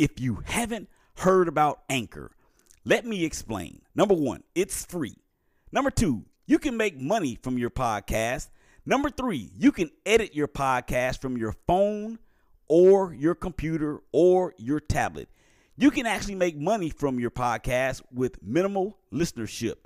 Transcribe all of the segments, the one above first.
if you haven't heard about Anchor, let me explain. Number one, it's free. Number two, you can make money from your podcast. Number three, you can edit your podcast from your phone or your computer or your tablet. You can actually make money from your podcast with minimal listenership.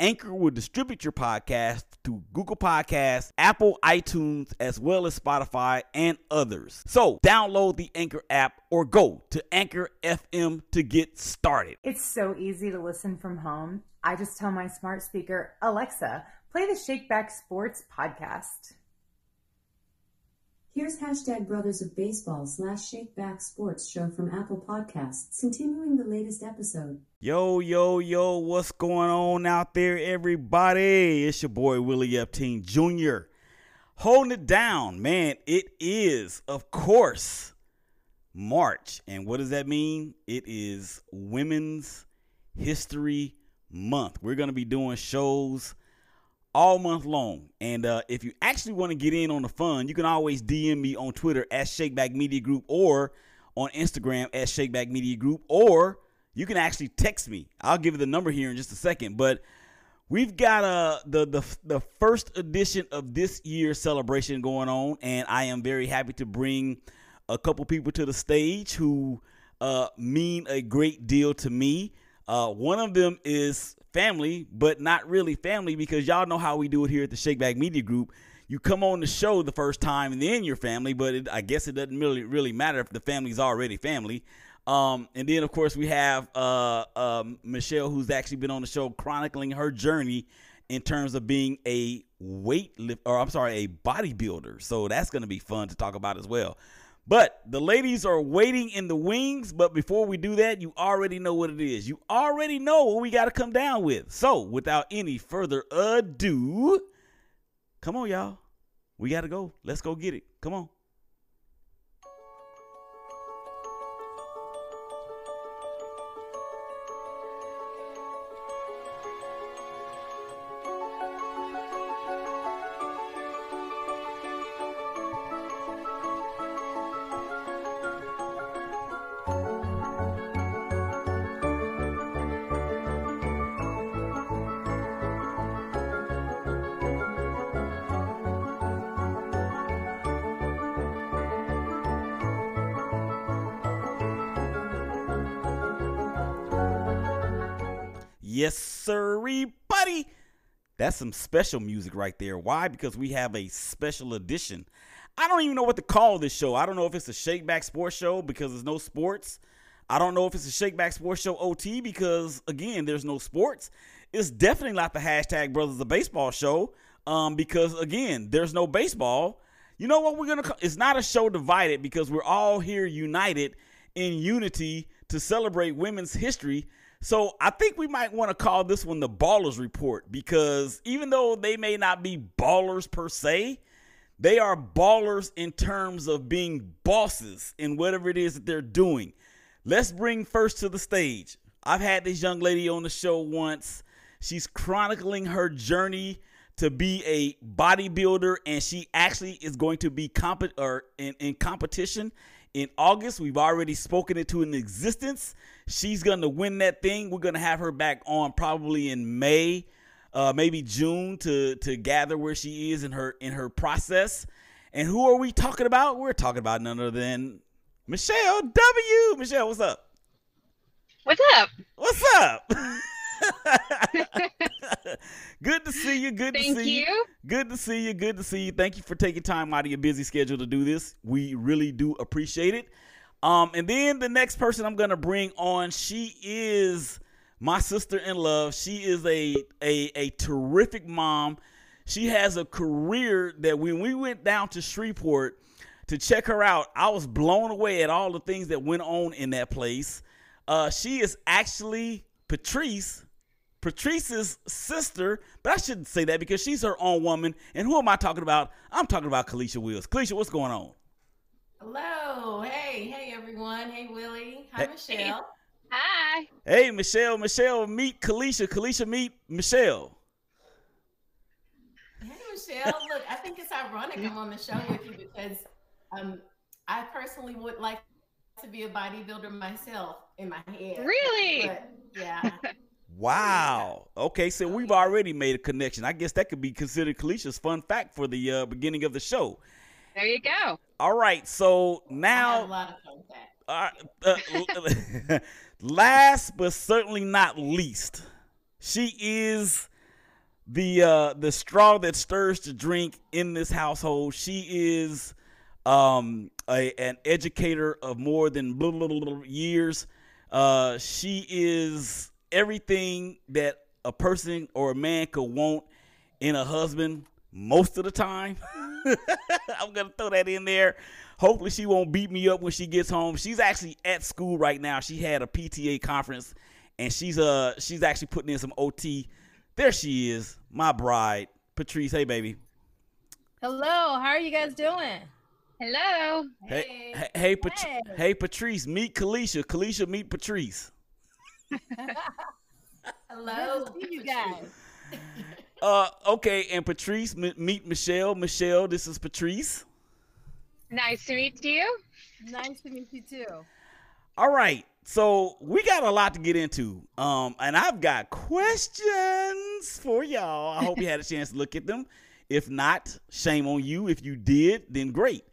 Anchor will distribute your podcast to Google Podcasts, Apple iTunes, as well as Spotify and others. So download the Anchor app or go to Anchor FM to get started. It's so easy to listen from home. I just tell my smart speaker, Alexa, play the Shakeback Sports podcast. Here's hashtag Brothers of Baseball slash Shakeback Sports show from Apple Podcasts, continuing the latest episode. Yo, yo, yo, what's going on out there, everybody? It's your boy Willie Epting Jr. Holding it down, man. It is, of course, March. And what does that mean? It is Women's History Month. We're going to be doing shows all month long. And uh, if you actually want to get in on the fun, you can always DM me on Twitter at Shakeback Media Group or on Instagram at Shakeback Media Group, or you can actually text me. I'll give you the number here in just a second. But we've got uh, the, the, the first edition of this year's celebration going on, and I am very happy to bring a couple people to the stage who uh, mean a great deal to me. Uh, one of them is family, but not really family because y'all know how we do it here at the Shakeback Media Group. You come on the show the first time and then your family, but it, I guess it doesn't really really matter if the family's already family. Um, and then of course we have uh, uh, Michelle, who's actually been on the show chronicling her journey in terms of being a weight lift, or I'm sorry, a bodybuilder. So that's going to be fun to talk about as well. But the ladies are waiting in the wings. But before we do that, you already know what it is. You already know what we got to come down with. So without any further ado, come on, y'all. We got to go. Let's go get it. Come on. That's some special music right there. Why? Because we have a special edition. I don't even know what to call this show. I don't know if it's a Shakeback Sports Show because there's no sports. I don't know if it's a Shakeback Sports Show OT because, again, there's no sports. It's definitely not the hashtag Brothers of Baseball show um, because, again, there's no baseball. You know what we're going to It's not a show divided because we're all here united in unity to celebrate women's history so I think we might want to call this one the Ballers Report because even though they may not be ballers per se, they are ballers in terms of being bosses in whatever it is that they're doing. Let's bring first to the stage. I've had this young lady on the show once. She's chronicling her journey to be a bodybuilder, and she actually is going to be comp- or in, in competition in August. We've already spoken it to an existence. She's going to win that thing. We're going to have her back on probably in May, uh, maybe June to to gather where she is in her in her process. And who are we talking about? We're talking about none other than Michelle W. Michelle, what's up? What's up? What's up? good to see you. Good Thank to see you. you. Good to see you. Good to see you. Thank you for taking time out of your busy schedule to do this. We really do appreciate it. Um, and then the next person I'm gonna bring on, she is my sister in love. She is a a a terrific mom. She has a career that when we went down to Shreveport to check her out, I was blown away at all the things that went on in that place. Uh, she is actually Patrice, Patrice's sister, but I shouldn't say that because she's her own woman. And who am I talking about? I'm talking about Kelicia Wills. Kelicia, what's going on? Hello. Hey, hey everyone. Hey Willie. Hi Hey. Michelle. Hi. Hey, Michelle, Michelle, meet Kelicia. Kelicia, meet Michelle. Hey Michelle. Look, I think it's ironic I'm on the show with you because um I personally would like to be a bodybuilder myself in my head. Really? But, yeah. Wow. Okay, so we've already made a connection. I guess that could be considered Kelicia's fun fact for the uh, beginning of the show. There you go. All right, so I have a now, lot of fun uh, uh, last but certainly not least, she is the uh, the straw that stirs the drink in this household. She is um, a, an educator of more than blah, blah, blah years. Uh, she is everything that a person or a man could want in a husband most of the time. I'm gonna throw that in there. Hopefully, she won't beat me up when she gets home. She's actually at school right now. She had a PTA conference, and she's uh she's actually putting in some OT. There she is, my bride, Patrice. Hey, baby. Hello, how are you guys doing? Hello. Hey, hey, hey, Pat- Hey. hey, Patrice. Meet Kelicia. Kelicia, meet Patrice. Hello. See you guys. Uh, okay, and Patrice, m- meet Michelle. Michelle, this is Patrice. Nice to meet you. Nice to meet you too. All right, so we got a lot to get into, um, and I've got questions for y'all. I hope you had a chance to look at them. If not, shame on you. If you did, then great.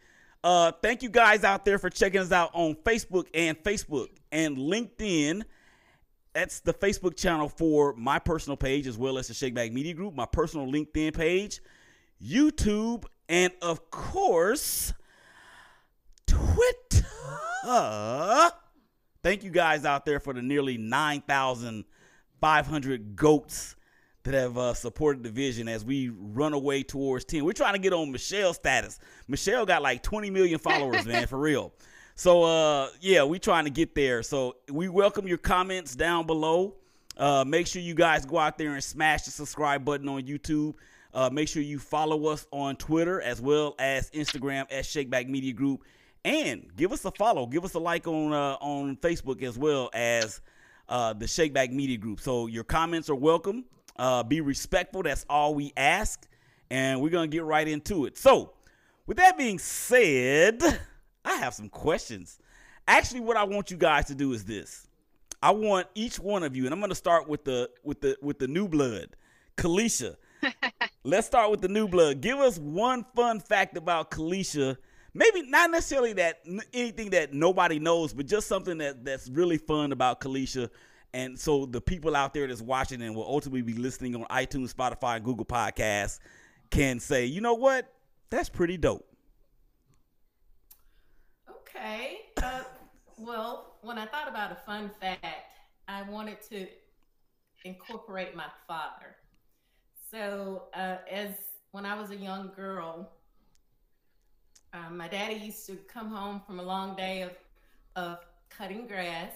Uh, thank you guys out there for checking us out on Facebook and Facebook and LinkedIn. That's the Facebook channel for my personal page as well as the Shakeback Media Group, my personal LinkedIn page, YouTube, and of course, Twitter. Thank you guys out there for the nearly 9,500 goats that have uh, supported the vision as we run away towards 10. We're trying to get on Michelle's status. Michelle got like 20 million followers, man, for real. So, uh, yeah, we trying to get there. So we welcome your comments down below. Uh, make sure you guys go out there and smash the subscribe button on YouTube. Uh, make sure you follow us on Twitter as well as Instagram at Shakeback Media Group, and give us a follow, give us a like on uh, on Facebook as well as uh, the Shakeback Media Group. So your comments are welcome. Uh, be respectful. That's all we ask, and we're gonna get right into it. So, with that being said, I have some questions. Actually, what I want you guys to do is this. I want each one of you, and I'm going to start with the with the with the new blood, Kelicia. Let's start with the new blood. Give us one fun fact about Kelicia. Maybe not necessarily that anything that nobody knows, but just something that that's really fun about Kelicia. And so the people out there that's watching and will ultimately be listening on iTunes, Spotify, and Google Podcasts can say, you know what? That's pretty dope. Okay. Uh, well, when I thought about a fun fact, I wanted to incorporate my father. So, uh, as when I was a young girl, um, my daddy used to come home from a long day of of cutting grass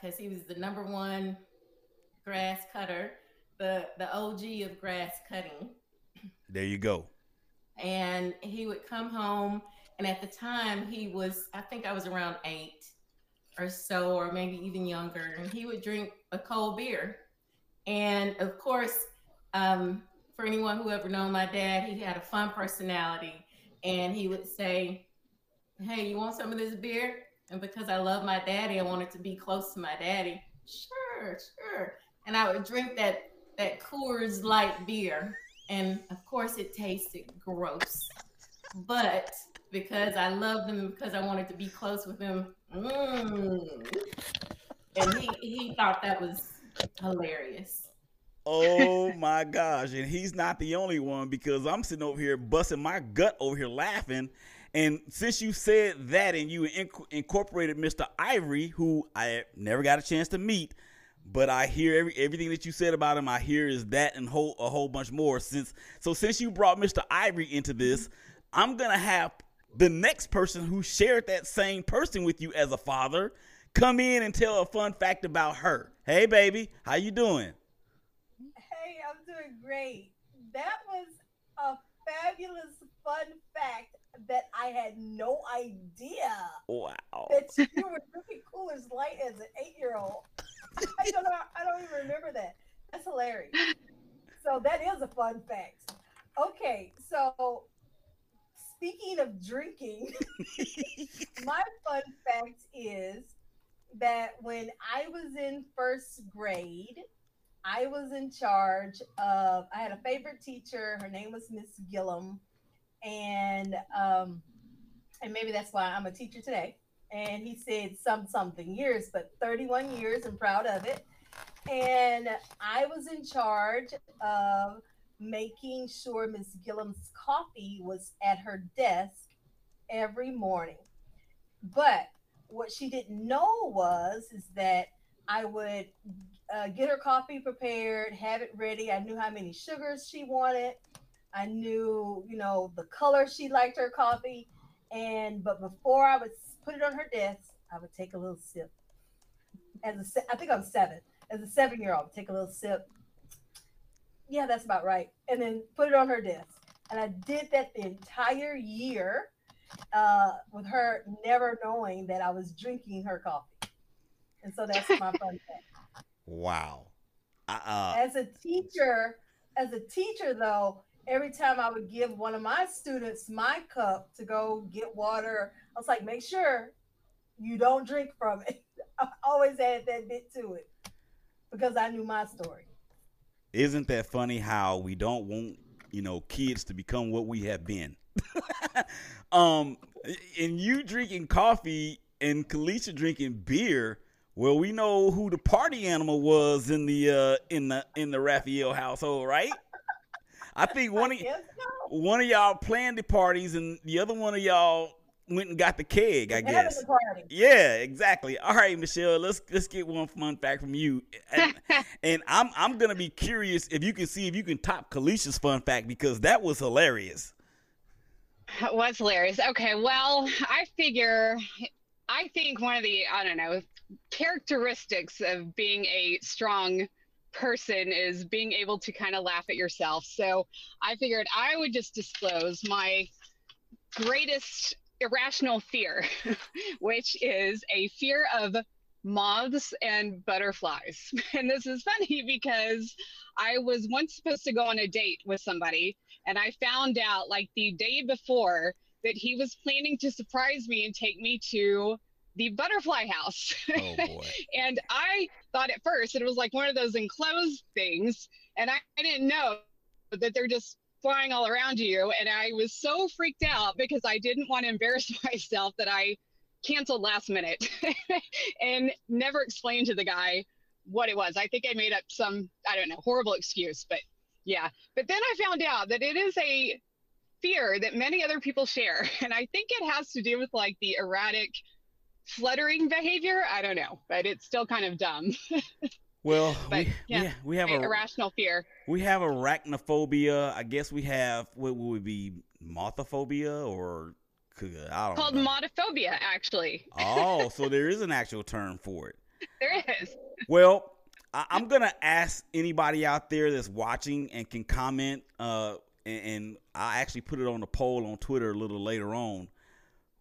because he was the number one grass cutter, the the OG of grass cutting There you go. and he would come home and at the time he was i think i was around eight or so or maybe even younger and he would drink a cold beer. And of course um, for anyone who ever known my dad he had a fun personality. And he would say hey you want some of this beer? And because i love my daddy i wanted to be close to my daddy. Sure sure. And i would drink that that coors light beer. And of course it tasted gross. But because i loved him because i wanted to be close with him mm, and he, he thought that was hilarious Oh my gosh. And he's not the only one because I'm sitting over here busting my gut over here laughing. And since you said that and you inc- incorporated Mr. Ivory, who I never got a chance to meet, but I hear every, everything that you said about him, I hear is that and whole, a whole bunch more. Since So since you brought Mr. Ivory into this, I'm going to have the next person who shared that same person with you as a father come in and tell a fun fact about her. Hey, baby, how you doing? Hey, I'm doing great. That was a fabulous fun fact that I had no idea Wow. that you were drinking Coolers Light as an eight-year-old. I don't know. I don't even remember that. That's hilarious. So that is a fun fact. Okay, so speaking of drinking, my fun fact is that when I was in first grade, I was in charge of. I had a favorite teacher. Her name was Miss Gillum, and um, and maybe that's why I'm a teacher today. And he said some something years, but 31 years, and proud of it. And I was in charge of making sure Miss Gillum's coffee was at her desk every morning. But what she didn't know was is that I would uh, get her coffee prepared, have it ready. I knew how many sugars she wanted. I knew, you know, the color she liked her coffee. And but before I would put it on her desk, I would take a little sip. As a, I think I'm seven. As a seven-year-old, take a little sip. Yeah, that's about right. And then put it on her desk. And I did that the entire year uh, with her never knowing that I was drinking her coffee. And so that's my fun fact. Wow. Uh, As a teacher, as a teacher though, every time I would give one of my students my cup to go get water, I was like, make sure you don't drink from it. I always add that bit to it because I knew my story. Isn't that funny how we don't want you know kids to become what we have been? um, and you drinking coffee and Kelicia drinking beer. Well, we know who the party animal was in the uh, in the in the Raphael household, right? I think one of Yes, no. one of y'all planned the parties, and the other one of y'all went and got the keg. I guess. Yeah, exactly. All right, Michelle, let's let's get one fun fact from you. And, and I'm I'm gonna be curious if you can see if you can top Kelicia's fun fact because that was hilarious. That was hilarious. Okay, well, I figure, I think one of the, I don't know, characteristics of being a strong person is being able to kind of laugh at yourself. So I figured I would just disclose my greatest irrational fear, which is a fear of moths and butterflies. And this is funny because I was once supposed to go on a date with somebody and I found out like the day before that he was planning to surprise me and take me to the butterfly house. Oh boy. and I thought at first it was like one of those enclosed things, and I, I didn't know that they're just flying all around you. And I was so freaked out because I didn't want to embarrass myself that I canceled last minute and never explained to the guy what it was. I think I made up some, I don't know, horrible excuse, but yeah. But then I found out that it is a fear that many other people share. And I think it has to do with like the erratic fluttering behavior. I don't know, but it's still kind of dumb. Well, But, we, yeah, we, we have A a irrational fear. we have arachnophobia. I guess we have what would be mothophobia or I don't Called know. motophobia, actually. oh, so there is an actual term for it. There is. Well, I, I'm gonna ask anybody out there that's watching and can comment. Uh, and, and I actually put it on a poll on Twitter a little later on.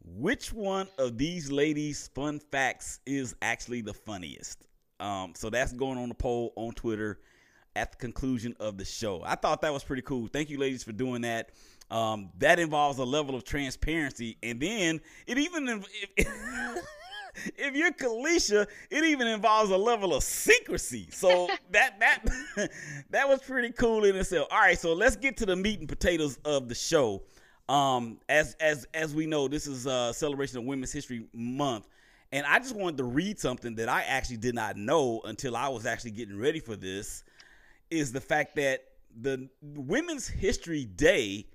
Which one of these ladies' fun facts is actually the funniest? Um, so that's going on the poll on Twitter at the conclusion of the show. I thought that was pretty cool. Thank you, ladies, for doing that. Um, that involves a level of transparency, and then it even if, if you're Kelicia, it even involves a level of secrecy. So that that that was pretty cool in itself. All right, so let's get to the meat and potatoes of the show. Um, as as as we know, this is a celebration of Women's History Month, and I just wanted to read something that I actually did not know until I was actually getting ready for this. Is the fact that the Women's History Day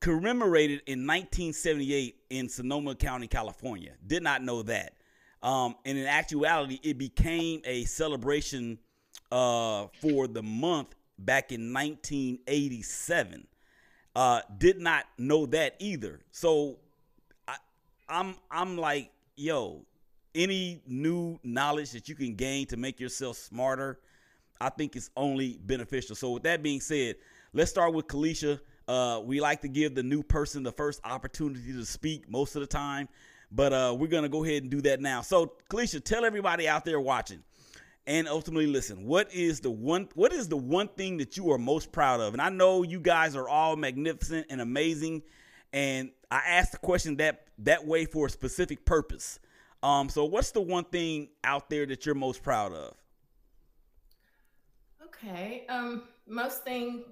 commemorated in 1978 in Sonoma County, California. Did not know that. Um, and in actuality, it became a celebration uh, for the month back in 1987. Uh, did not know that either. So I, I'm I'm like, yo, any new knowledge that you can gain to make yourself smarter, I think it's only beneficial. So with that being said, let's start with Kelicia. Uh, we like to give the new person the first opportunity to speak most of the time, but uh, we're gonna go ahead and do that now. So Kelicia, tell everybody out there watching and ultimately listen what is the one what is the one thing that you are most proud of and i know you guys are all magnificent and amazing and I asked the question that that way for a specific purpose. Um, so what's the one thing out there that you're most proud of? Okay. Um, most thing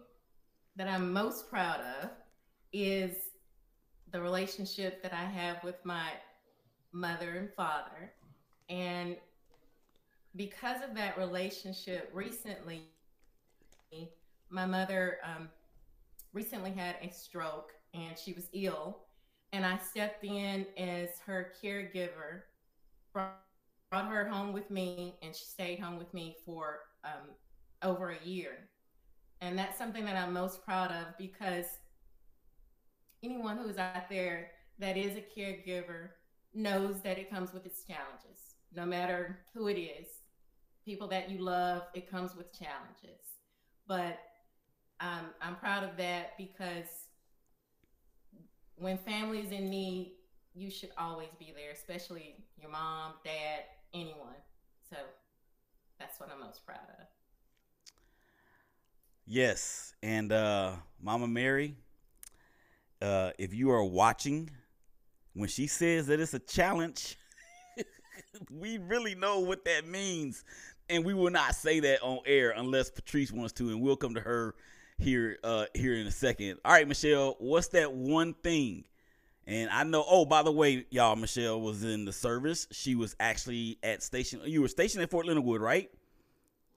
that I'm most proud of is the relationship that I have with my mother and father. And because of that relationship, recently, my mother um, recently had a stroke and she was ill. And I stepped in as her caregiver, brought, her home with me, and she stayed home with me for um, over a year. And that's something that I'm most proud of because anyone who's out there that is a caregiver knows that it comes with its challenges. No matter who it is, people that you love, it comes with challenges. But um, I'm proud of that because when family is in need, you should always be there, especially your mom, dad, anyone. So that's what I'm most proud of. Yes, and uh, Mama Mary, uh, if you are watching, when she says that it's a challenge, we really know what that means, and we will not say that on air unless Patrice wants to, and we'll come to her here uh, here in a second. All right, Michelle, what's that one thing? And I know. Oh, by the way, y'all, Michelle was in the service. She was actually at station. You were stationed at Fort Leonard Wood, right?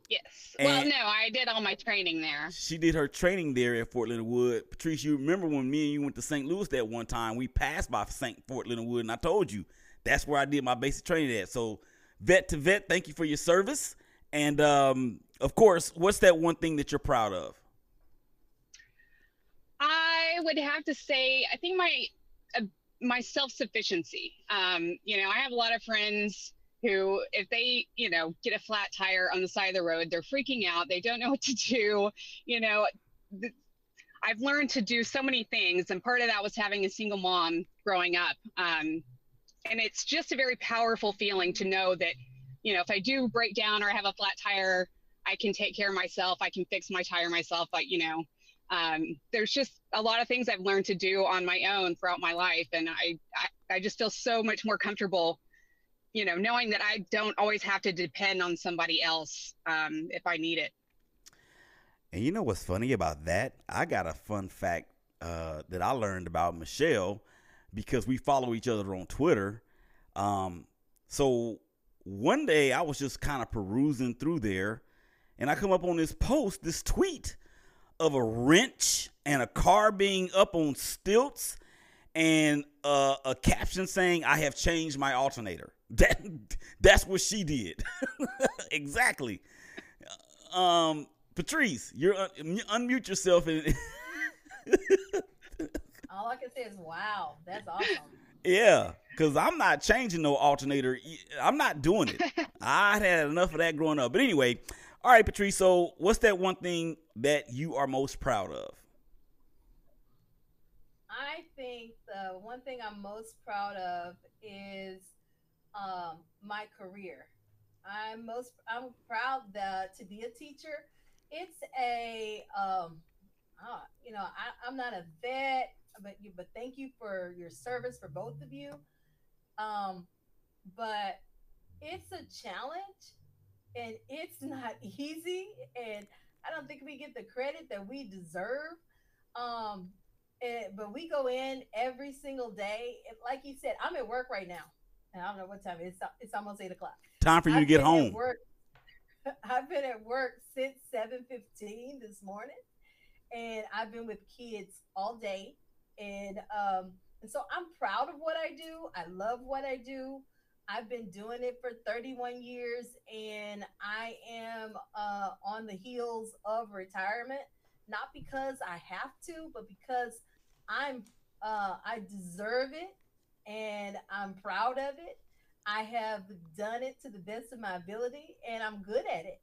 Yes. And- well, no, I did all my training there. She did her training there at Fort Leonard Wood. Patrice, you remember when me and you went to St. Louis that one time? We passed by St. Fort Leonard Wood, and I told you that's where I did my basic training at. So, vet to vet, thank you for your service. And um, of course, what's that one thing that you're proud of? I would have to say, I think my uh, my self sufficiency. Um, you know, I have a lot of friends who, if they, you know, get a flat tire on the side of the road, they're freaking out. They don't know what to do. You know, th- I've learned to do so many things, and part of that was having a single mom growing up. Um, and it's just a very powerful feeling to know that, you know, if I do break down or I have a flat tire, I can take care of myself. I can fix my tire myself. Like, you know, um, there's just a lot of things I've learned to do on my own throughout my life, and I, I, I just feel so much more comfortable, you know, knowing that I don't always have to depend on somebody else um, if I need it. And you know what's funny about that? I got a fun fact uh, that I learned about Michelle because we follow each other on Twitter. Um, so one day I was just kind of perusing through there, and I come up on this post, this tweet of a wrench and a car being up on stilts, and uh, a caption saying, "I have changed my alternator." That that's what she did. exactly. Um, Patrice, you're un- unmute yourself and All I can say is, wow, that's awesome. yeah, because I'm not changing no alternator. I'm not doing it. I had enough of that growing up. But anyway, all right, Patrice. So, what's that one thing that you are most proud of? I think the one thing I'm most proud of is um, my career. I'm most I'm proud that to be a teacher. It's a um, uh, you know I, I'm not a vet, but you but thank you for your service for both of you. Um, but it's a challenge, and it's not easy, and I don't think we get the credit that we deserve. Um, and, but we go in every single day. And Like you said, I'm at work right now. And I don't know what time it is. It's, it's almost eight o'clock. Time for you to I've get home. Work, I've been at work since seven fifteen this morning, and I've been with kids all day. And um, and so I'm proud of what I do. I love what I do. I've been doing it for 31 years, and I am uh, on the heels of retirement. Not because I have to, but because I'm uh, I deserve it, and I'm proud of it. I have done it to the best of my ability, and I'm good at it.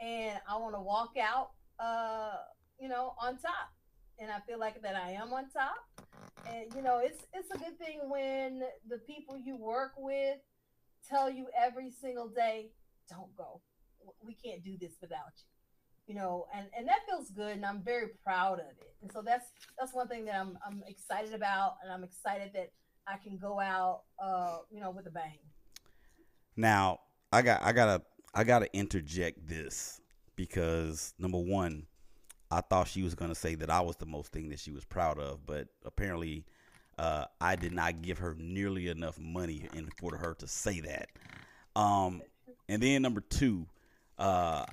And I want to walk out, uh, you know, on top. And I feel like that I am on top. And you know, it's it's a good thing when the people you work with tell you every single day, "Don't go. We can't do this without you." you know, and and that feels good, and I'm very proud of it. And so that's that's one thing that I'm I'm excited about, and I'm excited that I can go out, uh, you know, with a bang. Now, I got I gotta I gotta interject this because number one, I thought she was gonna say that I was the most thing that she was proud of, but apparently, uh, I did not give her nearly enough money in for her to say that. Um, and then number two, uh,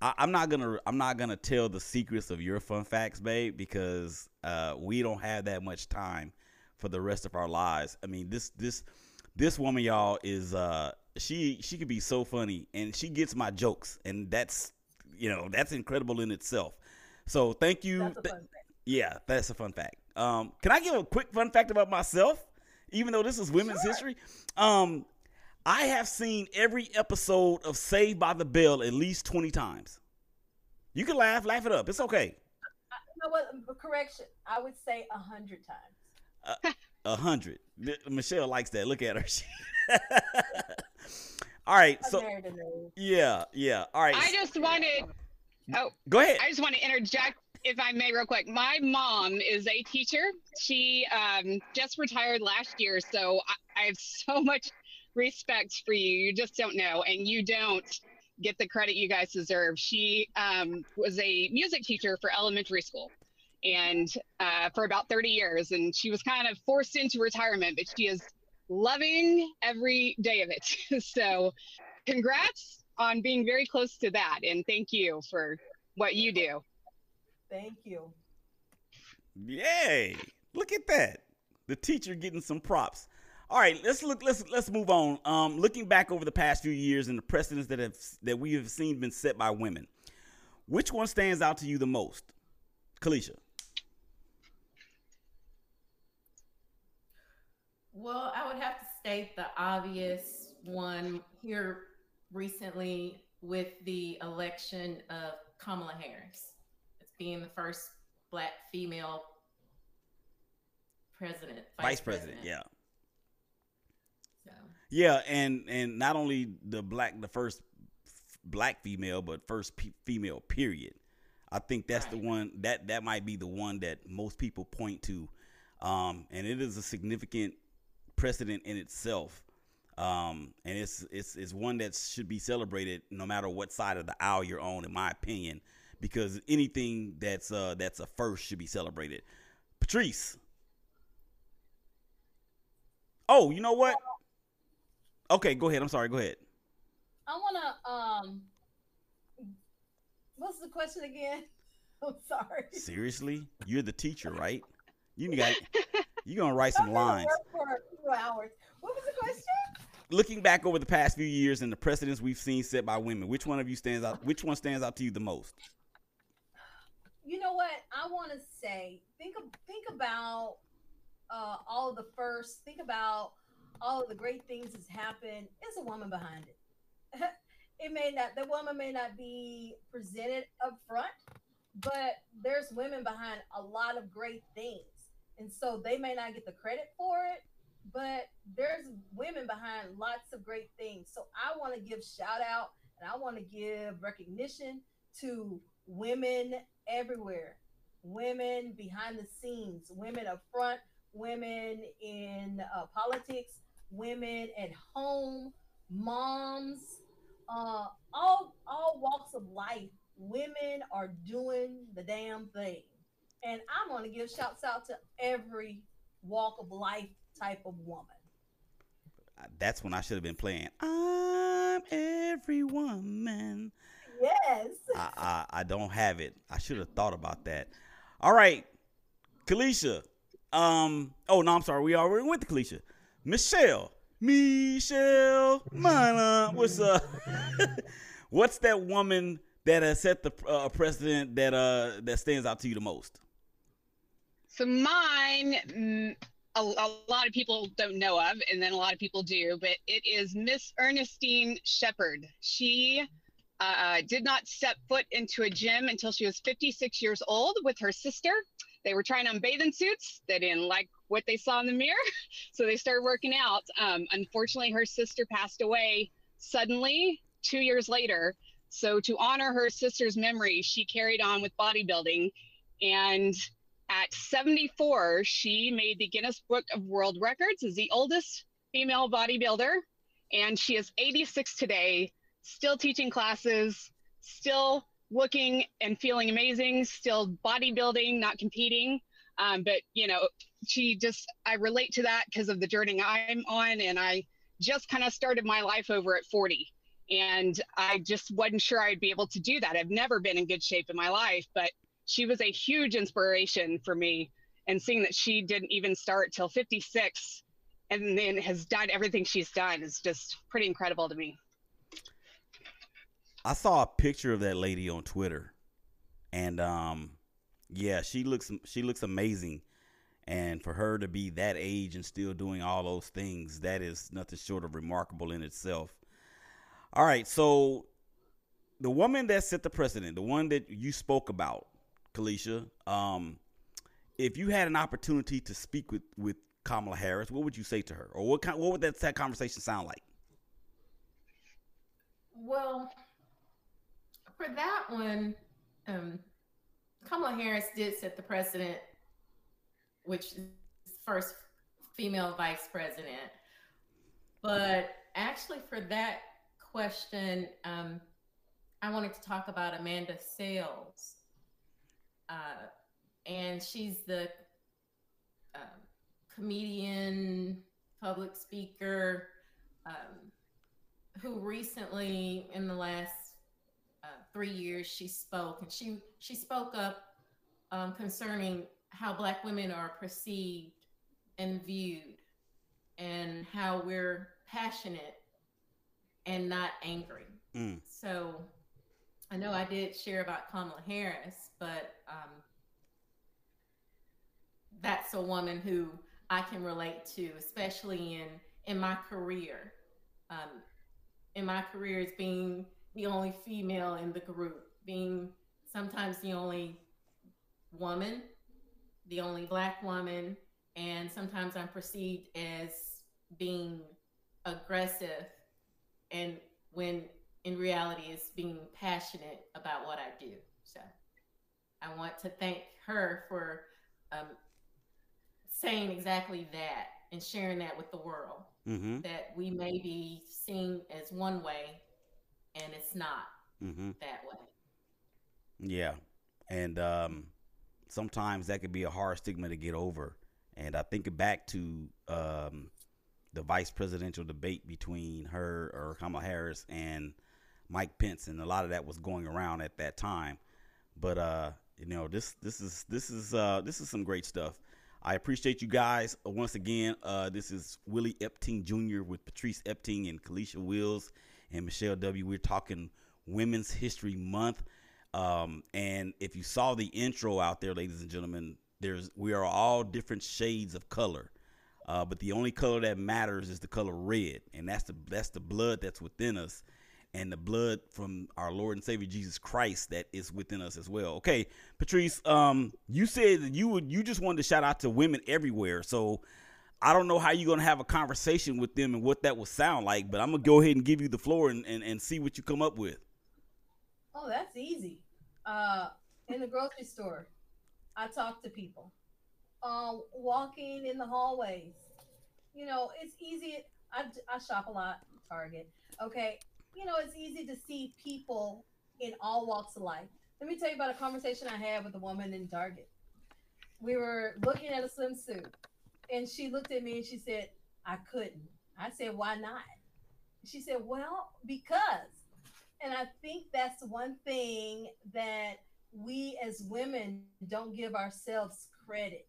I, I'm not gonna I'm not gonna tell the secrets of your fun facts, babe, because uh, we don't have that much time for the rest of our lives. I mean, this this this woman, y'all, is uh she she could be so funny and she gets my jokes and that's you know that's incredible in itself. So thank you. That's a Th- fun fact. yeah, that's a fun fact. Um, can I give a quick fun fact about myself? Even though this is women's Sure. history, um, I have seen every episode of Saved by the Bell at least twenty times. You can laugh, laugh it up. It's okay. You know what? um, Correction. I would say a hundred times. A hundred. Th- Michelle likes that. Look at her. All right. So married to no. yeah, yeah. All right. I just wanted. Oh, Go ahead. I just want to interject, if I may, real quick. My mom is a teacher. She um, just retired last year, so I, I have so much respect for you. You just don't know, and you don't get the credit you guys deserve. She um, was a music teacher for elementary school, and uh, for about 30 years, and she was kind of forced into retirement, but she is loving every day of it. so, congrats on being very close to that, and thank you for what you do. Thank you. Yay! Look at that. The teacher getting some props. All right, let's look. Let's let's move on. Um, looking back over the past few years and the precedents that have that we have seen been set by women, which one stands out to you the most, Kelicia? Well, I would have to state the obvious one here recently with the election of Kamala Harris. It's being the first black female president, Vice, president. Yeah, So, yeah, and and not only the black, the first f- black female, but first pe- female. Period. I think that's the one that that might be the one that most people point to, um, and it is a significant precedent in itself. Um, and it's it's it's one that should be celebrated no matter what side of the aisle you're on, in my opinion, because anything that's uh that's a first should be celebrated. Patrice. Oh, you know what? Okay, go ahead. I'm sorry. Go ahead. I wanna um. What's the question again? I'm sorry. Seriously, you're the teacher, right? You got you gonna write some lines. work for few hours. What was the question? Looking back over the past few years and the precedents we've seen set by women, which one of you stands out? Which one stands out to you the most? you know what I want to say? Think think about uh, all of the first. Think about all of the great things that's happened. There's a woman behind it. it may not. The woman may not be presented up front, but there's women behind a lot of great things, and so they may not get the credit for it. But there's women behind lots of great things. So I want to give shout out and I want to give recognition to women everywhere. Women behind the scenes women up front women in uh, politics women at home moms uh, all all walks of life. Women are doing the damn thing. And i'm going to give shouts out to every walk of life type of woman That's when I should have been playing. I'm every woman. yes I, I I don't have it. I should have thought about that. All right, Kelicia. Um. Oh no, I'm sorry. We already went to Kelicia. Michelle. Michelle. Mana. What's up? What's that woman that has set the uh, precedent that uh that stands out to you the most? So mine, mm, a, a lot of people don't know of, and then a lot of people do, but it is Miss Ernestine Shepherd. She uh, did not step foot into a gym until she was 56 years old with her sister. They were trying on bathing suits. They didn't like what they saw in the mirror, so they started working out. Um, unfortunately, her sister passed away suddenly two years later. So, to honor her sister's memory, she carried on with bodybuilding. And at 74, she made the Guinness Book of World Records as the oldest female bodybuilder. And she is 86 today, still teaching classes, still looking and feeling amazing, still bodybuilding, not competing. Um, but, you know, she just, I relate to that because of the journey I'm on. And I just kind of started my life over at 40. And I just wasn't sure I'd be able to do that. I've never been in good shape in my life, but she was a huge inspiration for me. And seeing that she didn't even start till 56 and then has done everything she's done is just pretty incredible to me. I saw a picture of that lady on Twitter, and um, yeah, she looks she looks amazing. And for her to be that age and still doing all those things, that is nothing short of remarkable in itself. All right, so the woman that set the precedent, the one that you spoke about, Kelicia, um, if you had an opportunity to speak with with Kamala Harris, what would you say to her, or what kind, what would that, that conversation sound like? Well, for that one, um, Kamala Harris did set the precedent, which is first female vice president. But actually, for that question, um, I wanted to talk about Amanda Seales. Uh, and she's the uh, comedian, public speaker, um, who recently, in the last uh, three years, she spoke and she she spoke up um, concerning how Black women are perceived and viewed, and how we're passionate and not angry. Mm. So I know I did share about Kamala Harris, but um, that's a woman who I can relate to, especially in in my career. Um, in my career, as being the only female in the group, being sometimes the only woman, the only black woman, and sometimes I'm perceived as being aggressive, and when in reality is being passionate about what I do. So I want to thank her for um, saying exactly that and sharing that with the world Mm-hmm. that we may be seen as one way and it's not Mm-hmm. that way. Yeah, and um, sometimes that could be a hard stigma to get over. And I think back to um, the vice presidential debate between her or Kamala Harris and Mike Pence, and a lot of that was going around at that time. But uh, you know, this this is this is uh, this is some great stuff. I appreciate you guys uh, once again. Uh, this is Willie Epting Jr. with Patrice Epting and Kelicia Wills and Michelle W. We're talking Women's History Month. Um, and if you saw the intro out there, ladies and gentlemen, there's we are all different shades of color. Uh, but the only color that matters is the color red, and that's the that's the blood that's within us, and the blood from our Lord and Savior Jesus Christ that is within us as well. Okay, Patrice, um, you said that you would you just wanted to shout out to women everywhere, so I don't know how you're gonna have a conversation with them and what that will sound like, but I'm gonna go ahead and give you the floor and, and, and see what you come up with. Oh, that's easy. Uh, in the grocery store, I talk to people. Um, walking in the hallways, you know, it's easy. I, I shop a lot, Target. Okay, you know, it's easy to see people in all walks of life. Let me tell you about a conversation I had with a woman in Target. We were looking at a swimsuit, and she looked at me and she said, "I couldn't." I said, "Why not?" She said, "Well, because." And I think that's one thing that we as women don't give ourselves credit.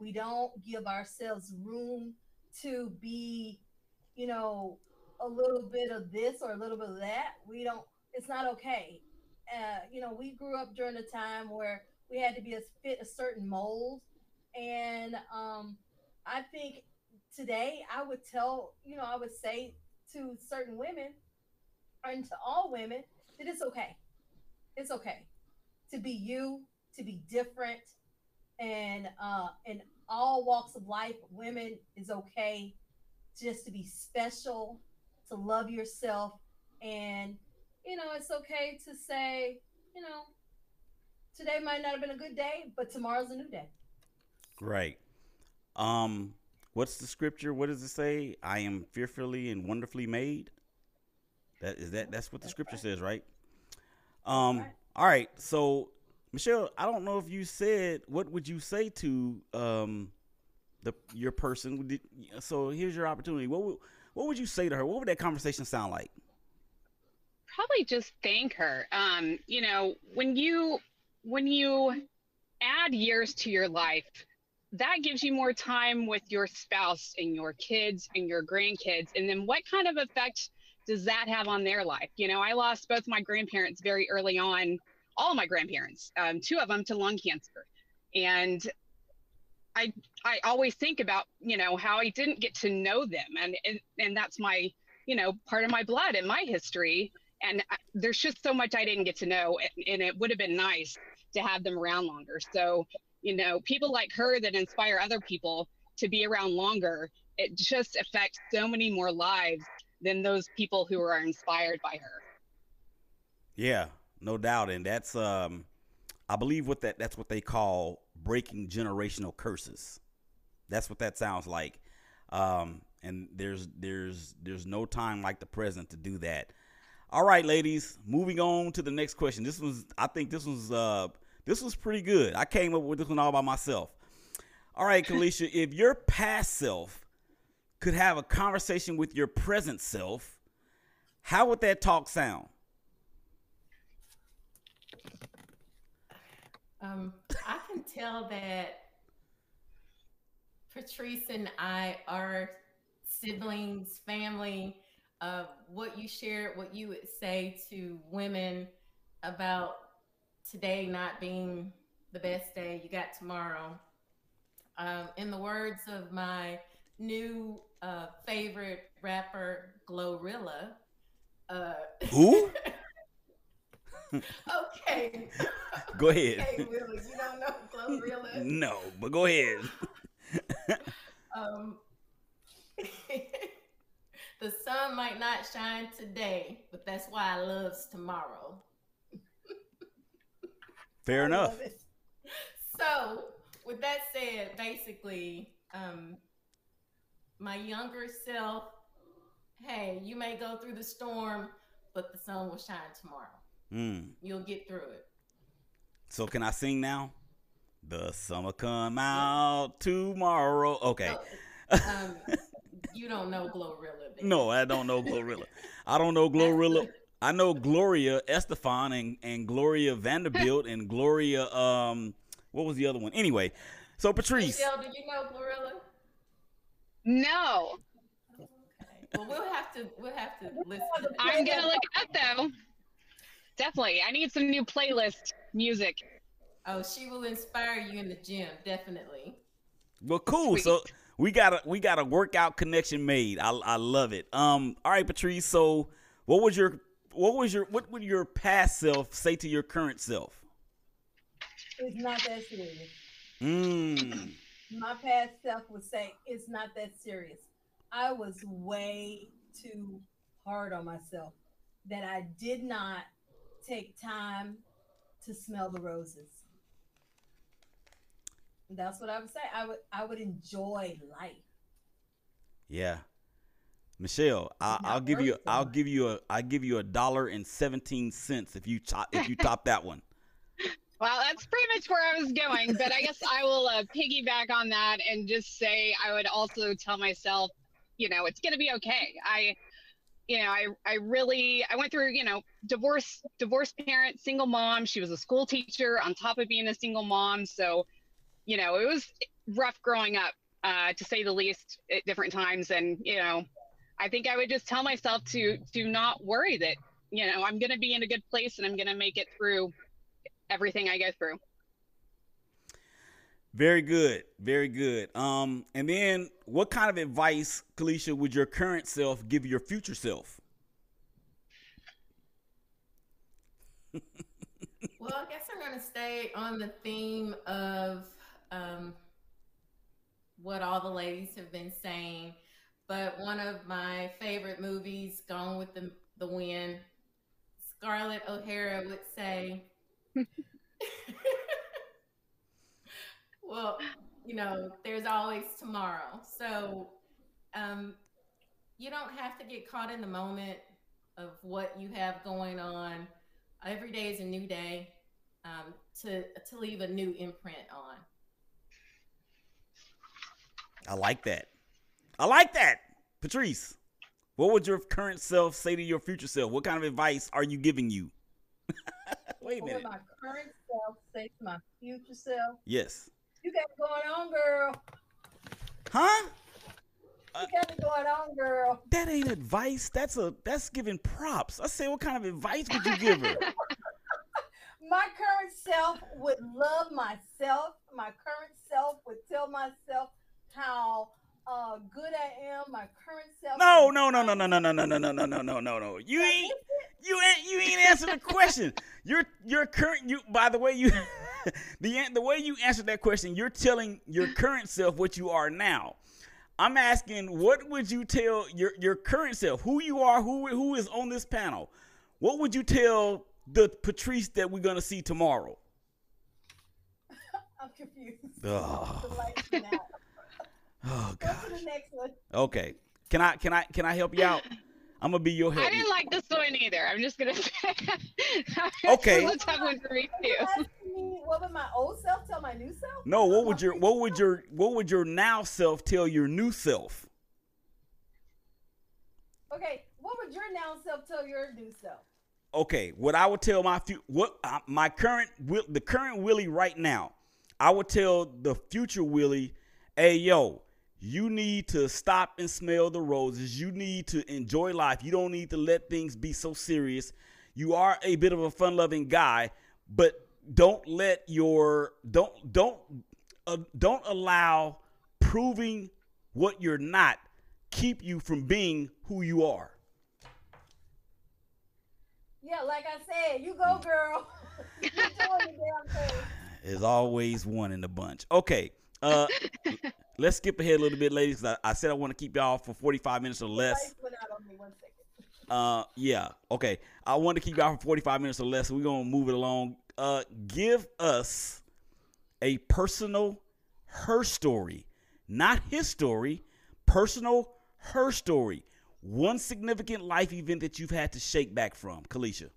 We don't give ourselves room to be, you know, a little bit of this or a little bit of that. We don't, it's not okay. Uh, you know, we grew up during a time where we had to be a fit a certain mold. And um, I think today I would tell, you know, I would say to certain women, and to all women that it's okay. It's okay to be you, to be different, and uh, in all walks of life, women is okay just to be special, to love yourself, and you know, it's okay to say, you know, today might not have been a good day, but tomorrow's a new day. Right. Um, what's the scripture? What does it say? I am fearfully and wonderfully made. That is that. That's what the scripture says, right? Um. All right. So, Michelle, I don't know if you said what would you say to um the your person. So here's your opportunity. What would what would you say to her? What would that conversation sound like? probably just thank her. Um, you know, when you when you add years to your life, that gives you more time with your spouse and your kids and your grandkids. And then what kind of effect does that have on their life? You know, I lost both my grandparents very early on, all my grandparents, um, two of them to lung cancer. And I I always think about, you know, how I didn't get to know them and and, and that's my, you know, part of my blood and my history and I- there's just so much I didn't get to know, and, and it would have been nice to have them around longer. So, you know, people like her that inspire other people to be around longer, it just affects so many more lives than those people who are inspired by her. Yeah, no doubt, and that's um, I believe what that that's what they call breaking generational curses. That's what that sounds like, um, and there's there's there's no time like the present to do that. All right, ladies, moving on to the next question. This was I think this was uh this was pretty good. I came up with this one all by myself. All right, Kelicia, if your past self could have a conversation with your present self, how would that talk sound? Um, I can tell that Patrice and I are siblings, family. Uh, what you shared, what you would say to women about today not being the best day, you got tomorrow. Um, in the words of my new uh, favorite rapper, Glorilla. Uh, Who? okay. Go ahead. Okay, Willie, you don't know No, but go ahead. Um, the sun might not shine today, but that's why I loves tomorrow. Fair I enough. So, with that said, basically, um, my younger self, hey, you may go through the storm, but the sun will shine tomorrow. Mm. You'll get through it. So can I sing now? The summer come out tomorrow. Okay. Um, you don't know Glorilla. then. No, I don't know Glorilla. I don't know Glorilla. I know Gloria Estefan and, and Gloria Vanderbilt and Gloria um what was the other one? Anyway, so Patrice. Michelle, do you know Glorilla? No, Okay. Well, we'll have to we'll have to listen. To. I'm gonna look it up though. Definitely, I need some new playlist music. Oh, she will inspire you in the gym, definitely. Well, cool. Sweet. So we got a we got a workout connection made. I I love it. Um. All right, Patrice. So what was your what was your what would your past self say to your current self? It's not that serious. Mm. My past self would say it's not that serious. I was way too hard on myself that I did not take time to smell the roses. That's what I would say. I would I would enjoy life. Yeah. Michelle, I, I'll give you worth I'll it. give you a I give you a dollar and seventeen cents if you top if you top that one. Well, that's pretty much where I was going, but I guess I will uh, piggyback on that and just say I would also tell myself, you know, it's going to be okay. I, you know, I, I really, I went through, you know, divorce, divorced parent, single mom. She was a school teacher on top of being a single mom. So, you know, it was rough growing up, uh, to say the least at different times. And, you know, I think I would just tell myself to, to not worry that, you know, I'm going to be in a good place and I'm going to make it through everything I go through. Very good. Very good. Um and then what kind of advice, Kelicia, would your current self give your future self? Well, I guess I'm going to stay on the theme of um, what all the ladies have been saying. But one of my favorite movies, Gone with the, the Wind, Scarlett O'Hara would say, well, you know, there's always tomorrow. So um, you don't have to get caught in the moment of what you have going on. Every day is a new day um, to to leave a new imprint on. I like that. I like that. Patrice, what would your current self say to your future self? What kind of advice are you giving you? Wait a What minute. would my current self say to my future self? Yes. You got it going on, girl. Huh? You got it going on, girl. That ain't advice. That's a that's giving props. I say, what kind of advice would you give her? My current self would love myself. My current self would tell myself how uh, good I am. My current self. No, no, no, no, no, no, no, no, no, no, no, no, no, no, no. You ain't you ain't you ain't answered the question. Your your current you by the way you the the way you answered that question, you're telling your current self what you are now. I'm asking, what would you tell your your current self, who you are, who who is on this panel? What would you tell the Patrice that we're gonna see tomorrow? I'm confused. Ugh. The lights went out. Oh God. to the next one. Okay. Can I can I can I help you out? I'm gonna be your help. I didn't like this one either. I'm just gonna say. Okay. This a tough one for me too. what would my old self tell my new self? No, what would your what would your what would your now self tell your new self? Okay, what would your now self tell your new self? Okay, what I would tell my fu- what uh, my current the current Willie right now, I would tell the future Willie, hey yo, you need to stop and smell the roses. You need to enjoy life. You don't need to let things be so serious. You are a bit of a fun-loving guy, but don't let your don't don't uh, don't allow proving what you're not keep you from being who you are. Yeah, like I said, you go, girl. You're doing the damn thing. There's always one in the bunch. Okay. Uh let's skip ahead a little bit, ladies. 'cause I, I said I want to keep y'all for 45 minutes or less. Lights went out on me. One second. Uh yeah. Okay. I want to keep y'all for 45 minutes or less. So we're gonna move it along. Uh give us a personal her story. Not his story, personal her story. One significant life event that you've had to shake back from. Kelicia.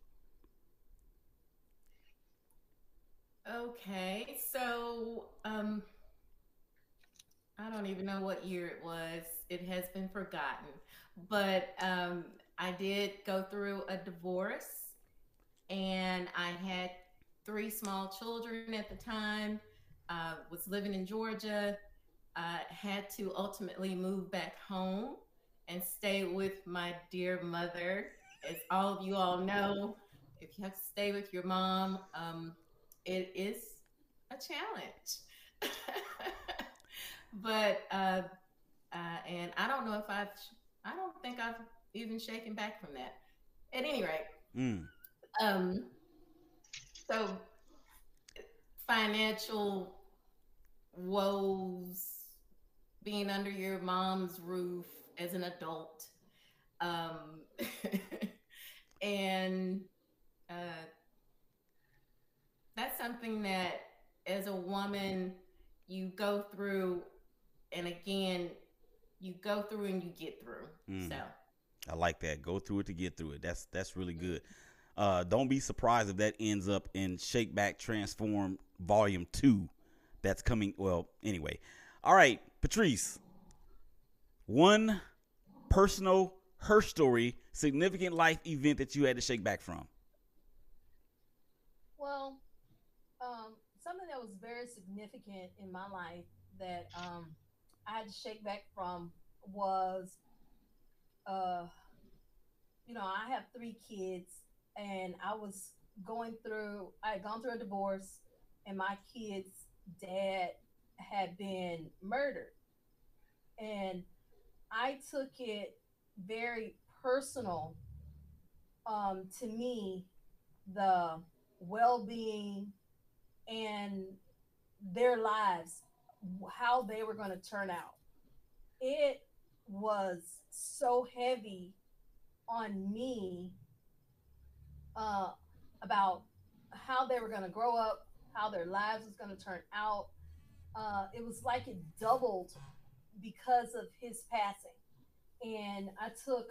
Okay, so um, I don't even know what year it was. It has been forgotten, but um, I did go through a divorce, and I had three small children at the time. Uh, was living in Georgia. Uh, had to ultimately move back home and stay with my dear mother. As all of you all know, if you have to stay with your mom, um, it is a challenge. but uh, uh, and I don't know if I've, I don't think I've even shaken back from that. At any rate, Mm. um, so financial woes, being under your mom's roof as an adult, um, and uh, that's something that as a woman you go through, and again, you go through and you get through. Mm. So. I like that. Go through it to get through it. That's that's really good. Uh, don't be surprised if that ends up in Shake Back Transform Volume Two. That's coming. Well, anyway. All right, Patrice. One personal her story, significant life event that you had to shake back from. Well, um, something that was very significant in my life that um, I had to shake back from was, uh, you know, I have three kids, and I was going through. I had gone through a divorce, and my kids' dad had been murdered, and I took it very personal um, to me the well-being and their lives how they were going to turn out it was so heavy on me uh, about how they were going to grow up, how their lives was going to turn out. Uh, it was like it doubled because of his passing, and I took.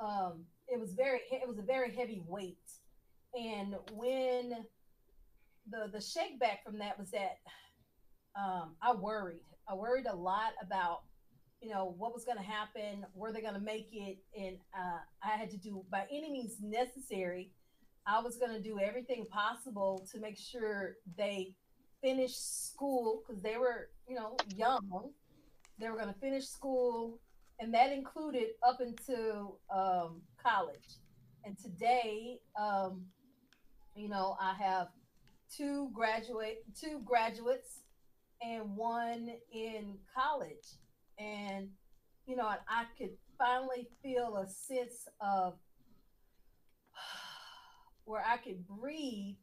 Um, it was very. It was a very heavy weight, and when the the shake back from that was that um, I worried. I worried a lot about you know what was going to happen were they going to make it and uh, i had to do by any means necessary i was going to do everything possible to make sure they finished school because they were you know young they were going to finish school and that included up into um, college and today um, you know i have two graduate two graduates and one in college. And you know i could finally feel a sense of where i could breathe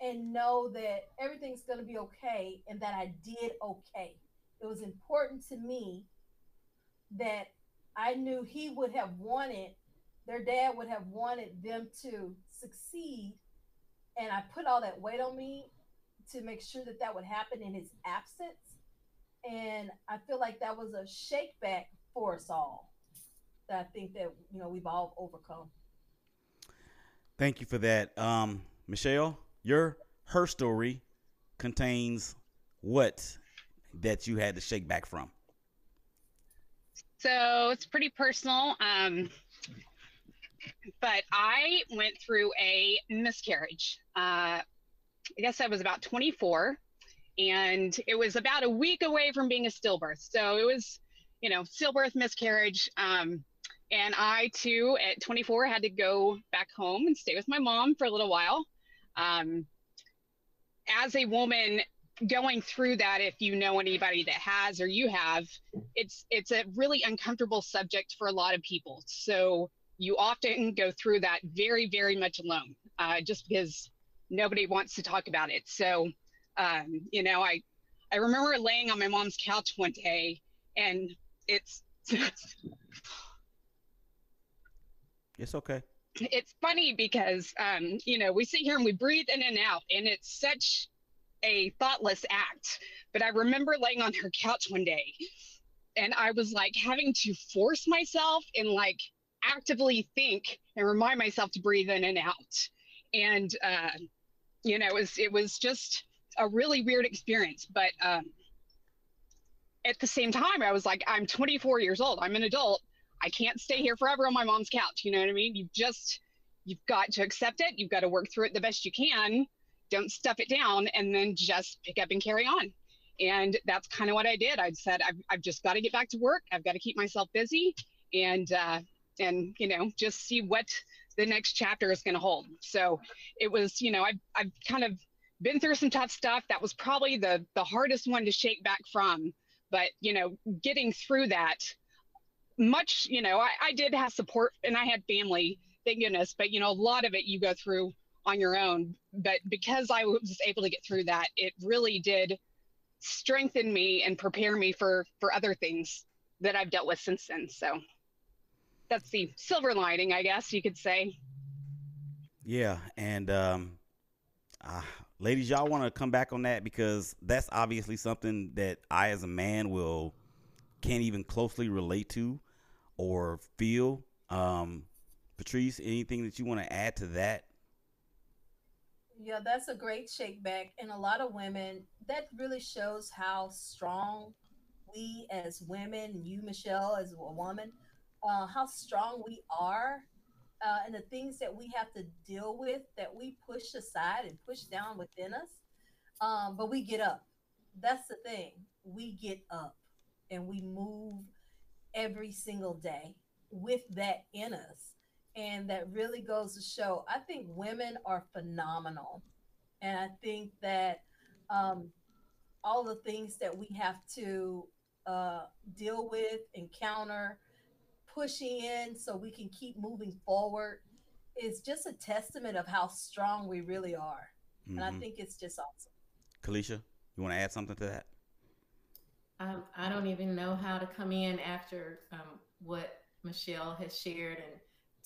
and know that everything's going to be okay and that i did okay. It was important to me that i knew he would have wanted their dad would have wanted them to succeed. And i put all that weight on me to make sure that that would happen in his absence and I feel like that was a shake back for us all that I think that you know we've all overcome. Thank you for that, um, Michelle. Your her story contains what that you had to shake back from. So it's pretty personal. Um, but I went through a miscarriage. Uh, I guess I was about 24 and it was about a week away from being a stillbirth. So it was, you know, stillbirth, miscarriage. Um, and I too, at 24, had to go back home and stay with my mom for a little while. Um, as a woman going through that, if you know anybody that has or you have, it's it's a really uncomfortable subject for a lot of people. So you often go through that very, very much alone, uh, just because nobody wants to talk about it. So um, you know, I I remember laying on my mom's couch one day, and it's it's okay. It's funny because um, you know we sit here and we breathe in and out, and it's such a thoughtless act. But I remember laying on her couch one day, and I was like having to force myself and like actively think and remind myself to breathe in and out. And uh, you know, it was it was just a really weird experience. But um, at the same time, I was like, I'm 24 years old. I'm an adult. I can't stay here forever on my mom's couch. You know what I mean? You just, you've got to accept it. You've got to work through it the best you can. Don't stuff it down and then just pick up and carry on. And that's kind of what I did. I said, I've, I've just got to get back to work. I've got to keep myself busy and, uh, and, you know, just see what the next chapter is going to hold. So it was, you know, I've, I've kind of been through some tough stuff. That was probably the the hardest one to shake back from. But you know, getting through that, much you know, I, I did have support and I had family, thank goodness. But you know, a lot of it you go through on your own. But because I was able to get through that, it really did strengthen me and prepare me for for other things that I've dealt with since then. So that's the silver lining, I guess you could say. Yeah, and um, uh, ladies, y'all want to come back on that because that's obviously something that I, as a man, will can't even closely relate to or feel. Um, Patrice, anything that you want to add to that? Yeah, that's a great shake back. And a lot of women, that really shows how strong we as women, you, Michelle, as a woman, uh, how strong we are uh, and the things that we have to deal with that we push aside and push down within us. Um, but we get up. That's the thing. We get up and we move every single day with that in us. And that really goes to show I think women are phenomenal. And I think that um, all the things that we have to uh, deal with, encounter, pushing in so we can keep moving forward is just a testament of how strong we really are. Mm-hmm. And I mm-hmm. think it's just awesome. Kelicia, you want to add something to that? Um, I don't even know how to come in after um, what Michelle has shared and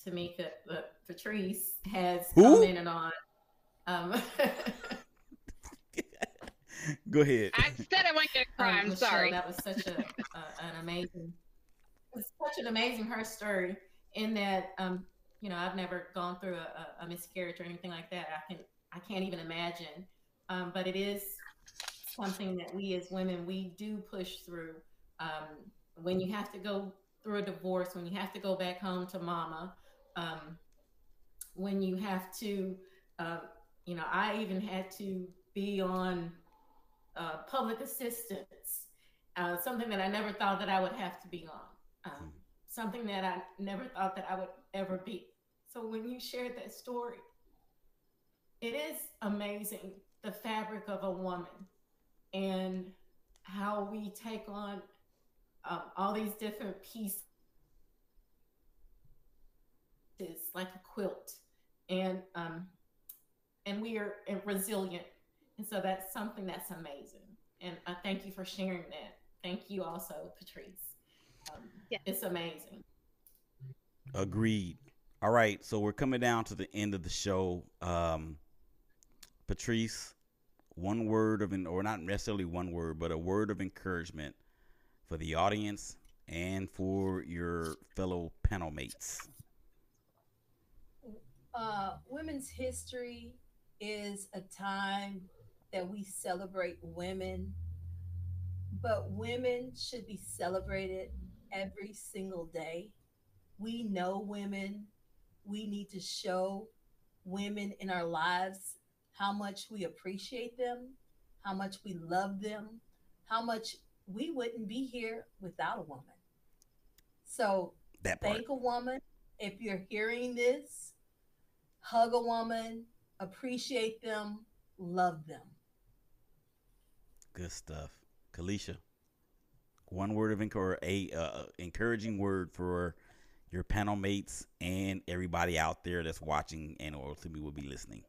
Tamika, uh, Patrice has Who? commented on. Um, Go ahead. I said I wasn't gonna cry. um, I'm Michelle, sorry. That was such a, a an amazing, it's such an amazing her story. In that, um, you know, I've never gone through a, a, miscarriage or anything like that. I can, I can't even imagine. Um, but it is something that we as women we do push through. Um, when you have to go through a divorce, when you have to go back home to mama, um, when you have to, uh, you know, I even had to be on uh, public assistance, uh, something that I never thought that I would have to be on, um, something that I never thought that I would ever be. So when you shared that story, it is amazing the fabric of a woman and how we take on um, all these different pieces like a quilt and um, and we are resilient. And so that's something that's amazing. And i thank you for sharing that. Thank you also patrice Yeah. it's amazing Agreed. All right, so we're coming down to the end of the show. Um, Patrice, one word of an, or not necessarily one word, but a word of encouragement for the audience and for your fellow panel mates. uh, Women's History is a time that we celebrate women, but women should be celebrated every single day. We know women. We need to show women in our lives how much we appreciate them, how much we love them, how much we wouldn't be here without a woman. So That part. thank a woman if you're hearing this hug a woman appreciate them love them Good stuff. Kelicia, one word of encour- a uh, encouraging word for your panel mates and everybody out there that's watching and or to me will be listening.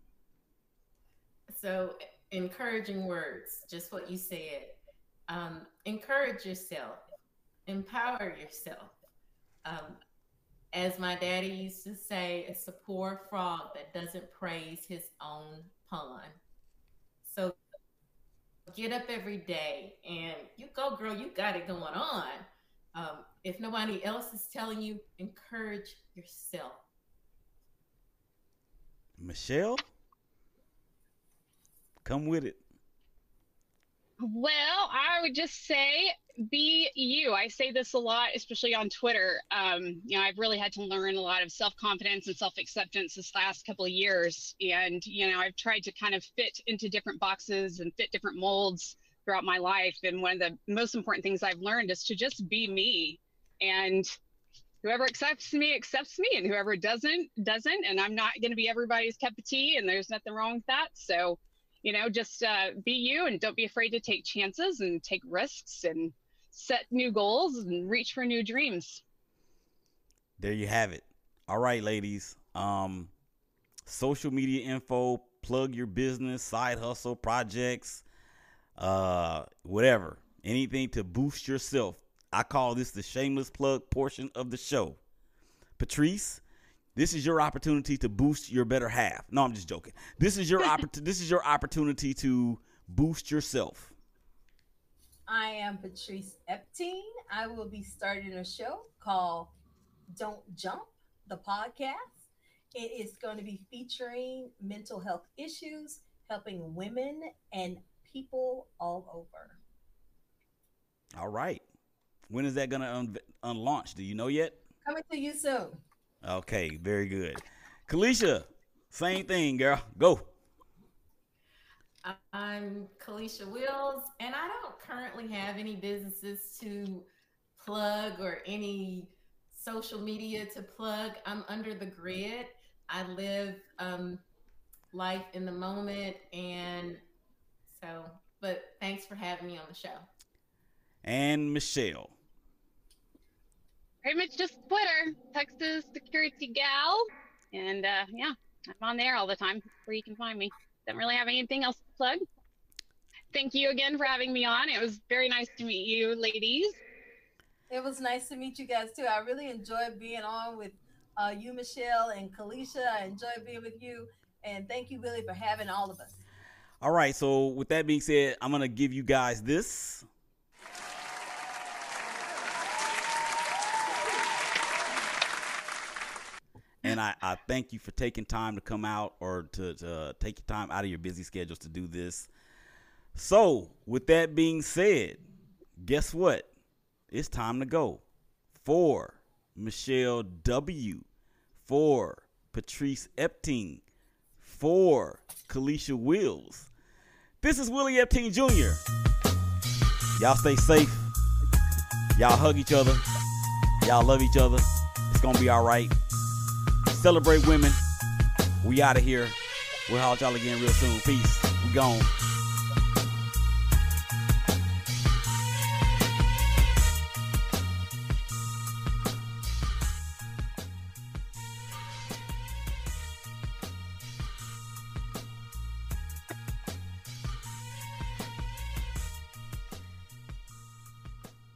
So, encouraging words, just what you said. Um, encourage yourself, empower yourself. Um, as my daddy used to say, it's a poor frog that doesn't praise his own pond. Get up every day and you go, girl, you got it going on. Um, if nobody else is telling you, encourage yourself. Michelle, come with it. Well, I would just say be you. I say this a lot, especially on Twitter. Um, you know, I've really had to learn a lot of self confidence and self acceptance this last couple of years. And, you know, I've tried to kind of fit into different boxes and fit different molds throughout my life. And one of the most important things I've learned is to just be me. And whoever accepts me accepts me, and whoever doesn't, doesn't. And I'm not going to be everybody's cup of tea, and there's nothing wrong with that. So, you know just uh, be you and don't be afraid to take chances and take risks and set new goals and reach for new dreams There you have it. All right, ladies. Um, social media info, plug your business, side hustle, projects, uh, whatever. Anything to boost yourself. I call this the shameless plug portion of the show. Patrice, this is your opportunity to boost your better half. No, I'm just joking. This is your oppor- this is your opportunity to boost yourself. i am patrice epting i will be starting a show called don't jump the podcast it is going to be featuring mental health issues helping women and people all over All right. When is that going to un- unlaunch? Do you know yet? coming to you soon Okay, very good. Kelicia, same thing, girl. Go. I'm Kelicia Wills, and I don't currently have any businesses to plug or any social media to plug. I'm under the grid. I live um, life in the moment, and so. But thanks for having me on the show. And Michelle. Pretty much just twitter texas security gal and uh, yeah i'm on there all the time where you can find me don't really have anything else to plug thank you again for having me on it was very nice to meet you ladies It was nice to meet you guys too. I really enjoyed being on with uh, you, Michelle, and Kelicia. I enjoyed being with you. And thank you, Billy, for having all of us. All right. So with that being said, I'm gonna give you guys this. And I, I thank you for taking time to come out or to, to uh, take your time out of your busy schedules to do this. So, with that being said, guess what? It's time to go. For Michelle W. For Patrice Epting. For Kelicia Wills. This is Willie Epting Jr. Y'all stay safe. Y'all hug each other. Y'all love each other. It's gonna be all right. Celebrate women. We out of here. We'll holler y'all again real soon. Peace. We gone.